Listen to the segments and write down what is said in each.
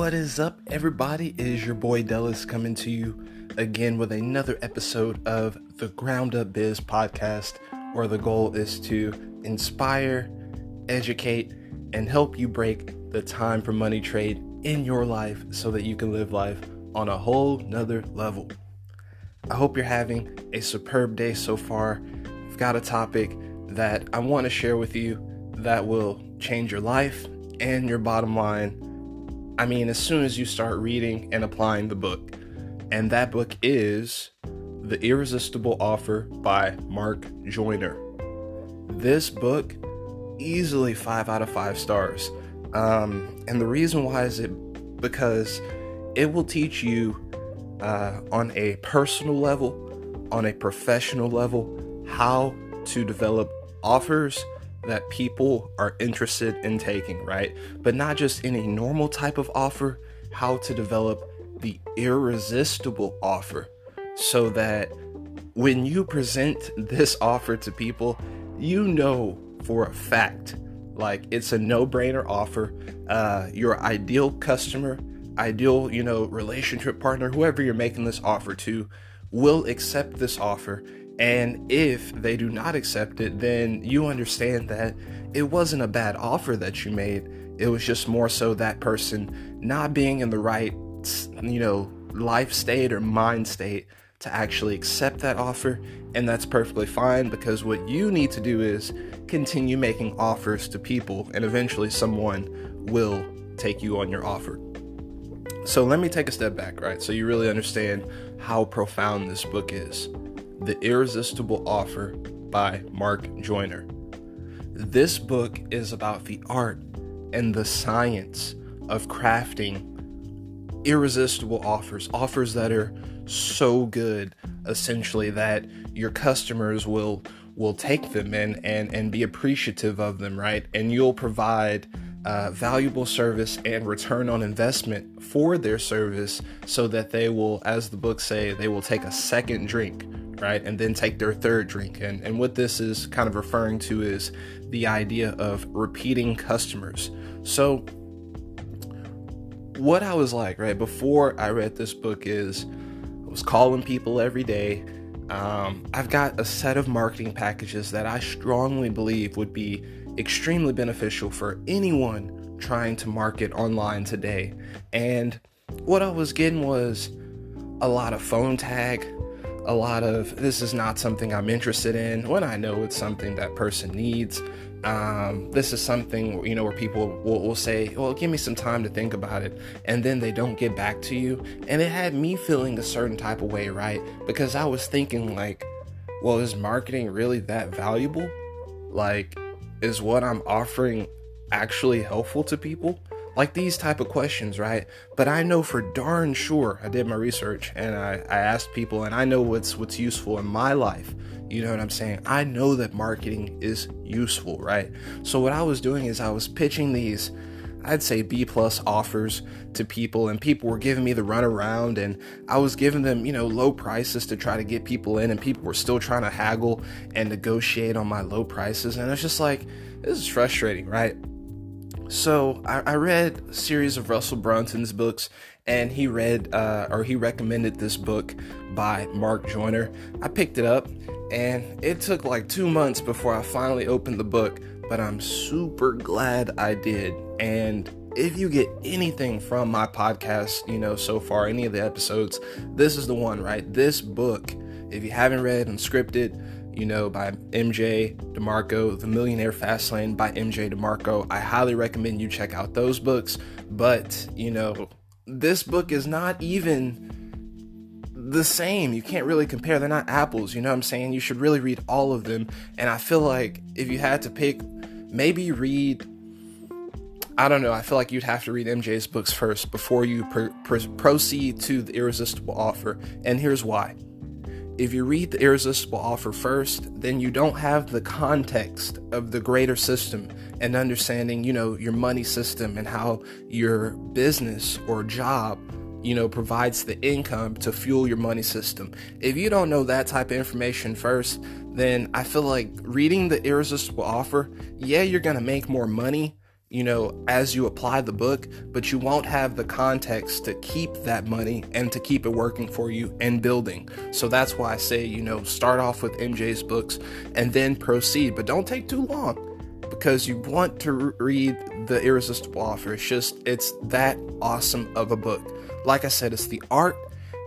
What is up, everybody? It is your boy Dallas coming to you again with another episode of the Ground Up Biz podcast, where the goal is to inspire, educate, and help you break the time for money trade in your life so that you can live life on a whole nother level. I hope you're having a superb day so far. I've got a topic that I want to share with you that will change your life and your bottom line I mean, as soon as you start reading and applying the book. And that book is The Irresistible Offer by Mark Joyner. This book, easily five out of five stars. Um, and the reason why is it because it will teach you uh, on a personal level, on a professional level, how to develop offers that people are interested in taking, right? But not just any normal type of offer, how to develop the irresistible offer so that when you present this offer to people, you know for a fact like it's a no-brainer offer. Uh, your ideal customer, ideal, you know, relationship partner, whoever you're making this offer to, will accept this offer and if they do not accept it, then you understand that it wasn't a bad offer that you made. It was just more so that person not being in the right, you know, life state or mind state to actually accept that offer. And that's perfectly fine because what you need to do is continue making offers to people, and eventually someone will take you on your offer. So let me take a step back, right? So you really understand how profound this book is. The Irresistible Offer by Mark Joyner. This book is about the art and the science of crafting irresistible offers, offers that are so good essentially that your customers will will take them and and and be appreciative of them, right? And you'll provide uh, valuable service and return on investment for their service so that they will, as the book say, they will take a second drink right? And then take their third drink. And, and what this is kind of referring to is the idea of repeating customers. So, what I was like, right, before I read this book is I was calling people every day. Um, I've got a set of marketing packages that I strongly believe would be extremely beneficial for anyone trying to market online today. And what I was getting was a lot of phone tag, a lot of this is not something I'm interested in when I know it's something that person needs. Um, this is something you know where people will, will, say, "Well, give me some time to think about it," and then they don't get back to you, and it had me feeling a certain type of way, right? Because I was thinking like, "Well, is marketing really that valuable? Like, is what I'm offering actually helpful to people?" Like these type of questions right? But i know for darn sure i did my research and I, I asked people and i know what's what's useful in my life. You know what i'm saying? I know that marketing is useful right? So what i was doing is i was pitching these I'd say B plus offers to people, and people were giving me the runaround, and I was giving them, you know, low prices to try to get people in, and people were still trying to haggle and negotiate on my low prices, and it's just like this is frustrating, right? So I, I, read a series of Russell Brunson's books, and he read uh, or he recommended this book by Mark Joyner. I picked it up, and it took like two months before I finally opened the book, but I'm super glad I did. And if you get anything from my podcast, you know, so far, any of the episodes, this is the one, right? This book, if you haven't read Unscripted, you know, by MJ DeMarco, The Millionaire Fastlane by MJ DeMarco. I highly recommend you check out those books. But, you know, this book is not even the same. You can't really compare. They're not apples, you know what I'm saying? You should really read all of them. And I feel like if you had to pick, maybe read. I don't know. I feel like you'd have to read MJ's books first before you pr- pr- proceed to the irresistible offer. And here's why if you read the irresistible offer first, then you don't have the context of the greater system and understanding, you know, your money system and how your business or job, you know, provides the income to fuel your money system. If you don't know that type of information first, then I feel like reading the irresistible offer, yeah, you're to make more money, you know, as you apply the book, but you won't have the context to keep that money and to keep it working for you and building. So that's why I say, you know, start off with MJ's books and then proceed, but don't take too long because you want to read The Irresistible Offer. It's just, it's that awesome of a book. Like I said, it's the art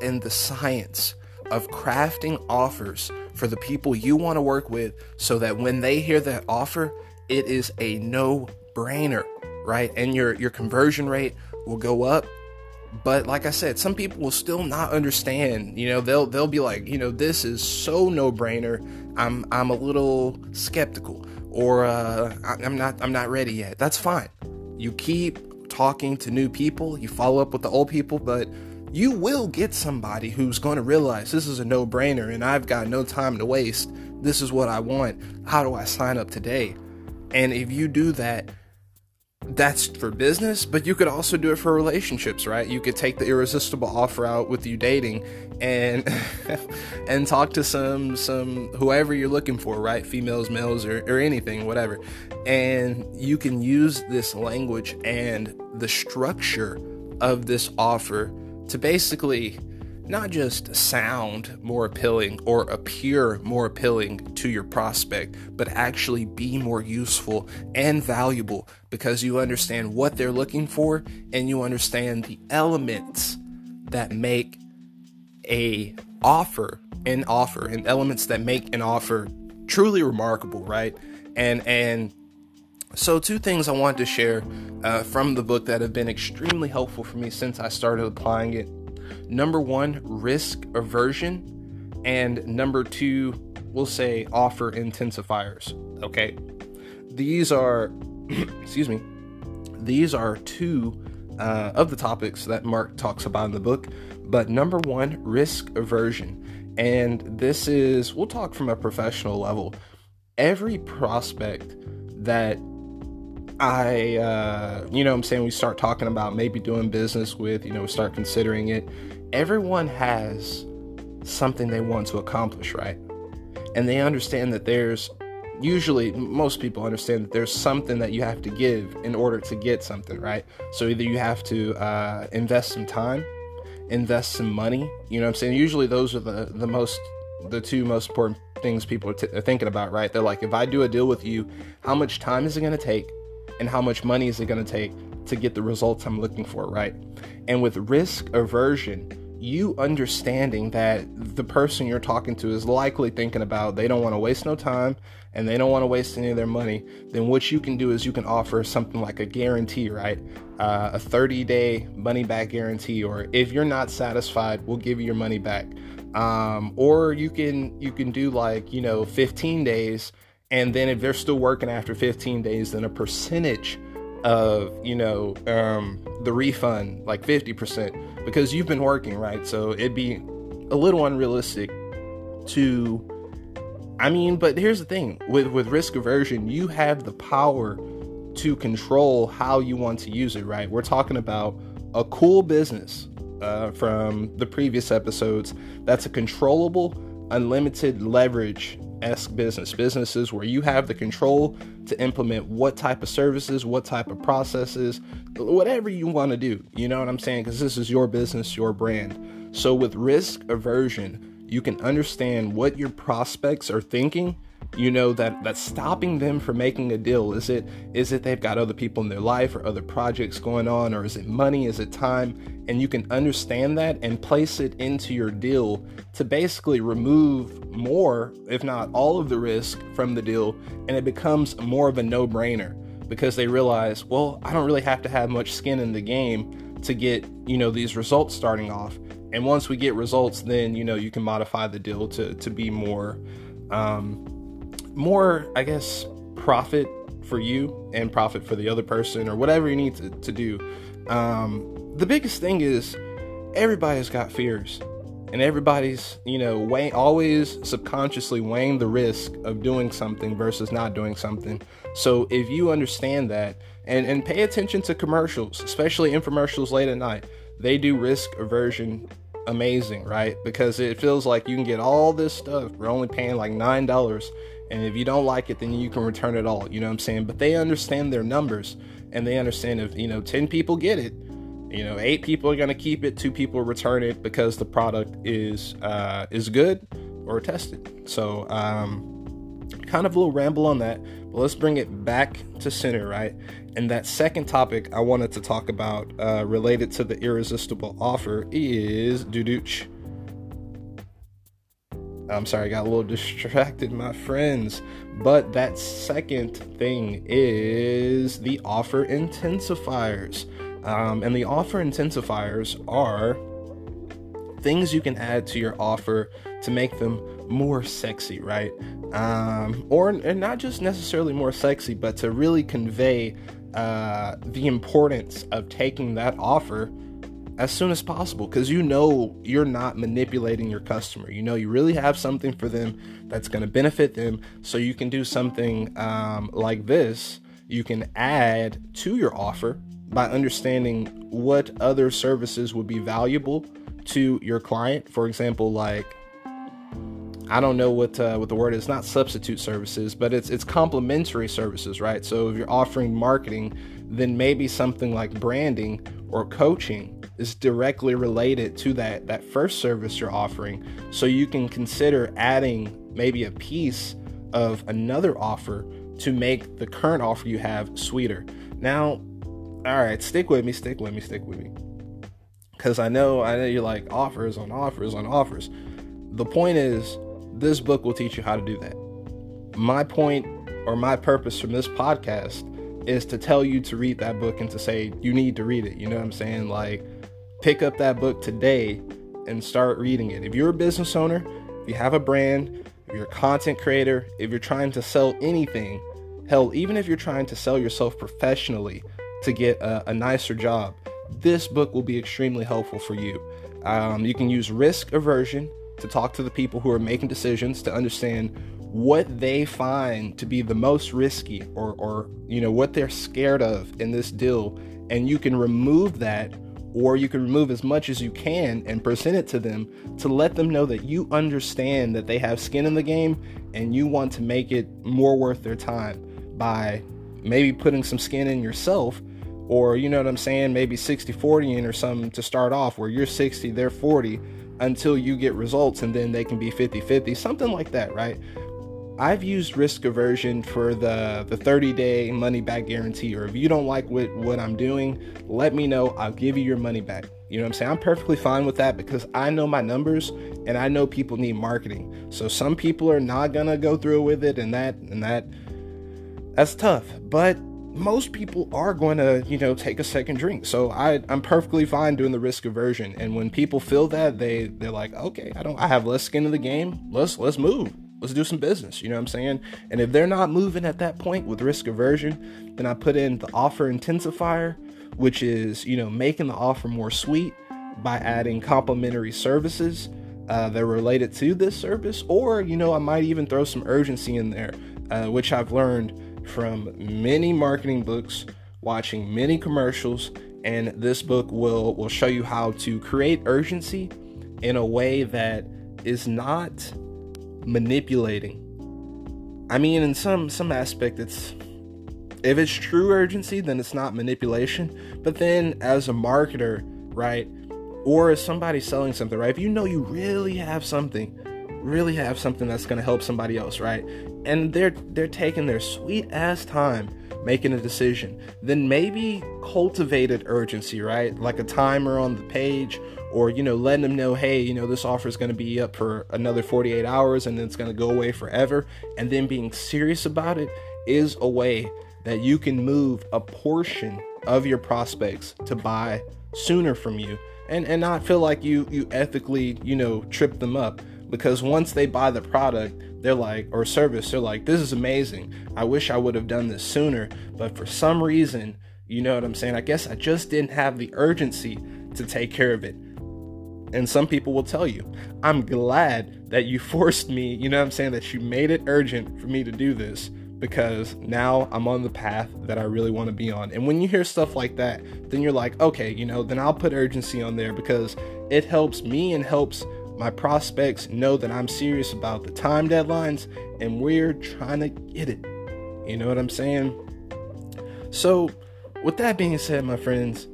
and the science of crafting offers for the people you want to work with so that when they hear that offer, it is a no brainer, right? And your your conversion rate will go up. But like I said, some people will still not understand. You know, they'll they'll be like, you know, this is so no brainer. I'm I'm a little skeptical, or uh, I'm not I'm not ready yet. That's fine. You keep talking to new people. You follow up with the old people, but you will get somebody who's going to realize this is a no brainer and I've got no time to waste. This is what I want. How do I sign up today? And if you do that, that's for business, but you could also do it for relationships, right? You could take the irresistible offer out with you dating and and talk to some some whoever you're looking for, right? Females, males, or, or anything, whatever. And you can use this language and the structure of this offer to basically not just sound more appealing or appear more appealing to your prospect, but actually be more useful and valuable because you understand what they're looking for and you understand the elements that make a offer an offer and elements that make an offer truly remarkable, right? And and so two things I wanted to share uh, from the book that have been extremely helpful for me since I started applying it Number one, risk aversion. And number two, we'll say offer intensifiers. Okay. These are, excuse me, these are two uh, of the topics that Mark talks about in the book. But number one, risk aversion. And this is, we'll talk from a professional level. Every prospect that I, uh, you know I'm saying, we start talking about maybe doing business with, you know, we start considering it. Everyone has something they want to accomplish, right? And they understand that there's usually, most people understand that there's something that you have to give in order to get something, right? So either you have to uh, invest some time, invest some money, you know I'm saying? Usually those are the, the most, the two most important things people are, t- are thinking about, right? They're like, if I do a deal with you, how much time is it going to take? And how much money is it going to take to get the results I'm looking for, right? And with risk aversion, you understanding that the person you're talking to is likely thinking about they don't want to waste no time and they don't want to waste any of their money, then what you can do is you can offer something like a guarantee, right? Uh, a 30 day money back guarantee, or if you're not satisfied, we'll give you your money back. Um, or you can you can do like you know 15 days and then if they're still working after 15 days then a percentage of you know um, the refund like 50% because you've been working right? So it'd be a little unrealistic to i mean but here's the thing. With with risk aversion you have the power to control how you want to use it right? We're talking about a cool business uh, from the previous episodes. That's a controllable unlimited leverage esque business businesses where you have the control to implement what type of services what type of processes whatever you want to do you know what i'm saying? Because this is your business your brand. So with risk aversion you can understand what your prospects are thinking you know that that's stopping them from making a deal is it is it they've got other people in their life or other projects going on or is it money is it time? And you can understand that and place it into your deal to basically remove more if not all of the risk from the deal and it becomes more of a no-brainer because they realize well I don't really have to have much skin in the game to get you know these results starting off. And once we get results then you know you can modify the deal to to be more um, more, I guess, profit for you and profit for the other person or whatever you need to, to do. Um, the biggest thing is everybody's got fears and everybody's, you know, weighing, always subconsciously weighing the risk of doing something versus not doing something. So if you understand that and, and pay attention to commercials, especially infomercials late at night, they do risk aversion amazing, right? Because it feels like you can get all this stuff for only paying like $9 And if you don't like it, then you can return it all. You know what I'm saying? But they understand their numbers and they understand if, you know, 10 people get it, you know, eight people are going to keep it, two people return it because the product is uh, is good or tested. So, um, kind of a little ramble on that, but let's bring it back to center, right? And that second topic I wanted to talk about uh, related to the irresistible offer is Dudooch. I'm sorry, I got a little distracted, my friends. But that second thing is the offer intensifiers. Um, and the offer intensifiers are things you can add to your offer to make them more sexy, right? Um, or and not just necessarily more sexy, but to really convey uh, the importance of taking that offer as soon as possible because you know you're not manipulating your customer. You know you really have something for them that's going to benefit them. So you can do something um, like this. You can add to your offer by understanding what other services would be valuable to your client. For example, like I don't know what uh, what the word is. Not substitute services, but it's it's complementary services, right? So if you're offering marketing, then maybe something like branding or coaching is directly related to that that first service you're offering. So you can consider adding maybe a piece of another offer to make the current offer you have sweeter. Now, all right, stick with me, stick with me, stick with me. Cause I know I know you're like offers on offers on offers. The point is this book will teach you how to do that. My point or my purpose from this podcast is to tell you to read that book and to say you need to read it. You know what I'm saying? Like pick up that book today and start reading it. If you're a business owner, if you have a brand, if you're a content creator, if you're trying to sell anything, hell, even if you're trying to sell yourself professionally to get a, a nicer job, this book will be extremely helpful for you. Um, you can use risk aversion to talk to the people who are making decisions to understand what they find to be the most risky or, or you know what they're scared of in this deal and you can remove that or you can remove as much as you can and present it to them to let them know that you understand that they have skin in the game and you want to make it more worth their time by maybe putting some skin in yourself or you know what I'm saying maybe 60 40 in or something to start off where you're 60 they're 40 until you get results and then they can be 50-50 something like that right i've used risk aversion for the the 30 day money back guarantee or if you don't like what what i'm doing let me know i'll give you your money back you know what i'm saying i'm perfectly fine with that because i know my numbers and i know people need marketing so some people are not gonna go through with it and that and that that's tough but most people are going to, you know, take a second drink. So I, I'm perfectly fine doing the risk aversion. And when people feel that, they they're like, okay, I don't, I have less skin in the game. Let's let's move. Let's do some business. You know what I'm saying? And if they're not moving at that point with risk aversion, then I put in the offer intensifier, which is you know making the offer more sweet by adding complimentary services uh, that are related to this service, or you know I might even throw some urgency in there, uh, which I've learned from many marketing books, watching many commercials, and this book will will show you how to create urgency in a way that is not manipulating. I mean, in some some aspect, it's if it's true urgency, then it's not manipulation. But then, as a marketer, right, or as somebody selling something, right, if you know you really have something, really have something that's going to help somebody else, right, and they're they're taking their sweet ass time making a decision. Then maybe cultivated urgency right? Like a timer on the page or you know letting them know hey you know this offer is going to be up for another 48 hours and then it's going to go away forever. And then being serious about it is a way that you can move a portion of your prospects to buy sooner from you and and not feel like you you ethically you know trip them up because once they buy the product they're like or service they're like this is amazing. I wish i would have done this sooner. But for some reason you know what i'm saying? I guess i just didn't have the urgency to take care of it. And some people will tell you i'm glad that you forced me you know what i'm saying? That you made it urgent for me to do this because now i'm on the path that i really want to be on. And when you hear stuff like that then you're like okay you know then i'll put urgency on there because it helps me and helps My prospects know that I'm serious about the time deadlines and we're trying to get it. You know what I'm saying? So, with that being said, my friends,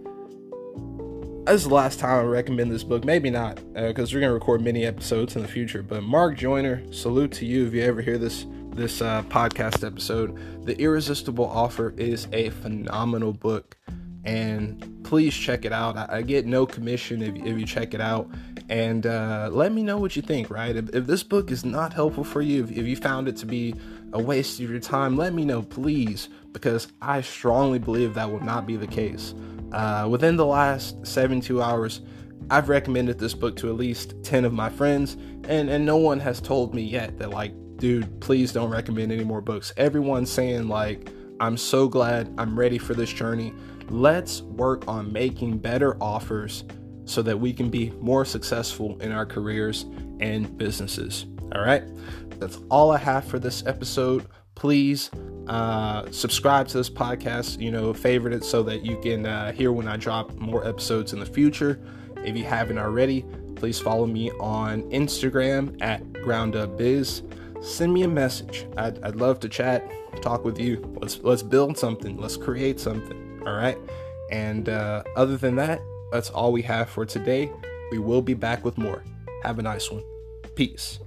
this is the last time I recommend this book. Maybe not, because uh, we're gonna record many episodes in the future. But Mark Joyner, salute to you if you ever hear this this uh, podcast episode. The Irresistible Offer is a phenomenal book, and please check it out. I, I get no commission if, if, you check it out, and uh, let me know what you think. Right? If, if, this book is not helpful for you, if, if you found it to be a waste of your time, let me know, please, because I strongly believe that will not be the case. Uh, within the last 72 hours, I've recommended this book to at least 10 of my friends, and, and no one has told me yet that, like, dude, please don't recommend any more books. Everyone's saying, like, I'm so glad I'm ready for this journey. Let's work on making better offers so that we can be more successful in our careers and businesses. All right. That's all I have for this episode. Please uh, subscribe to this podcast, you know, favorite it so that you can uh, hear when I drop more episodes in the future. If you haven't already, please follow me on Instagram at GroundUpBiz send me a message. I'd, I'd love to chat, talk with you. Let's let's build something. Let's create something. All right. And uh, other than that, that's all we have for today. We will be back with more. Have a nice one. Peace.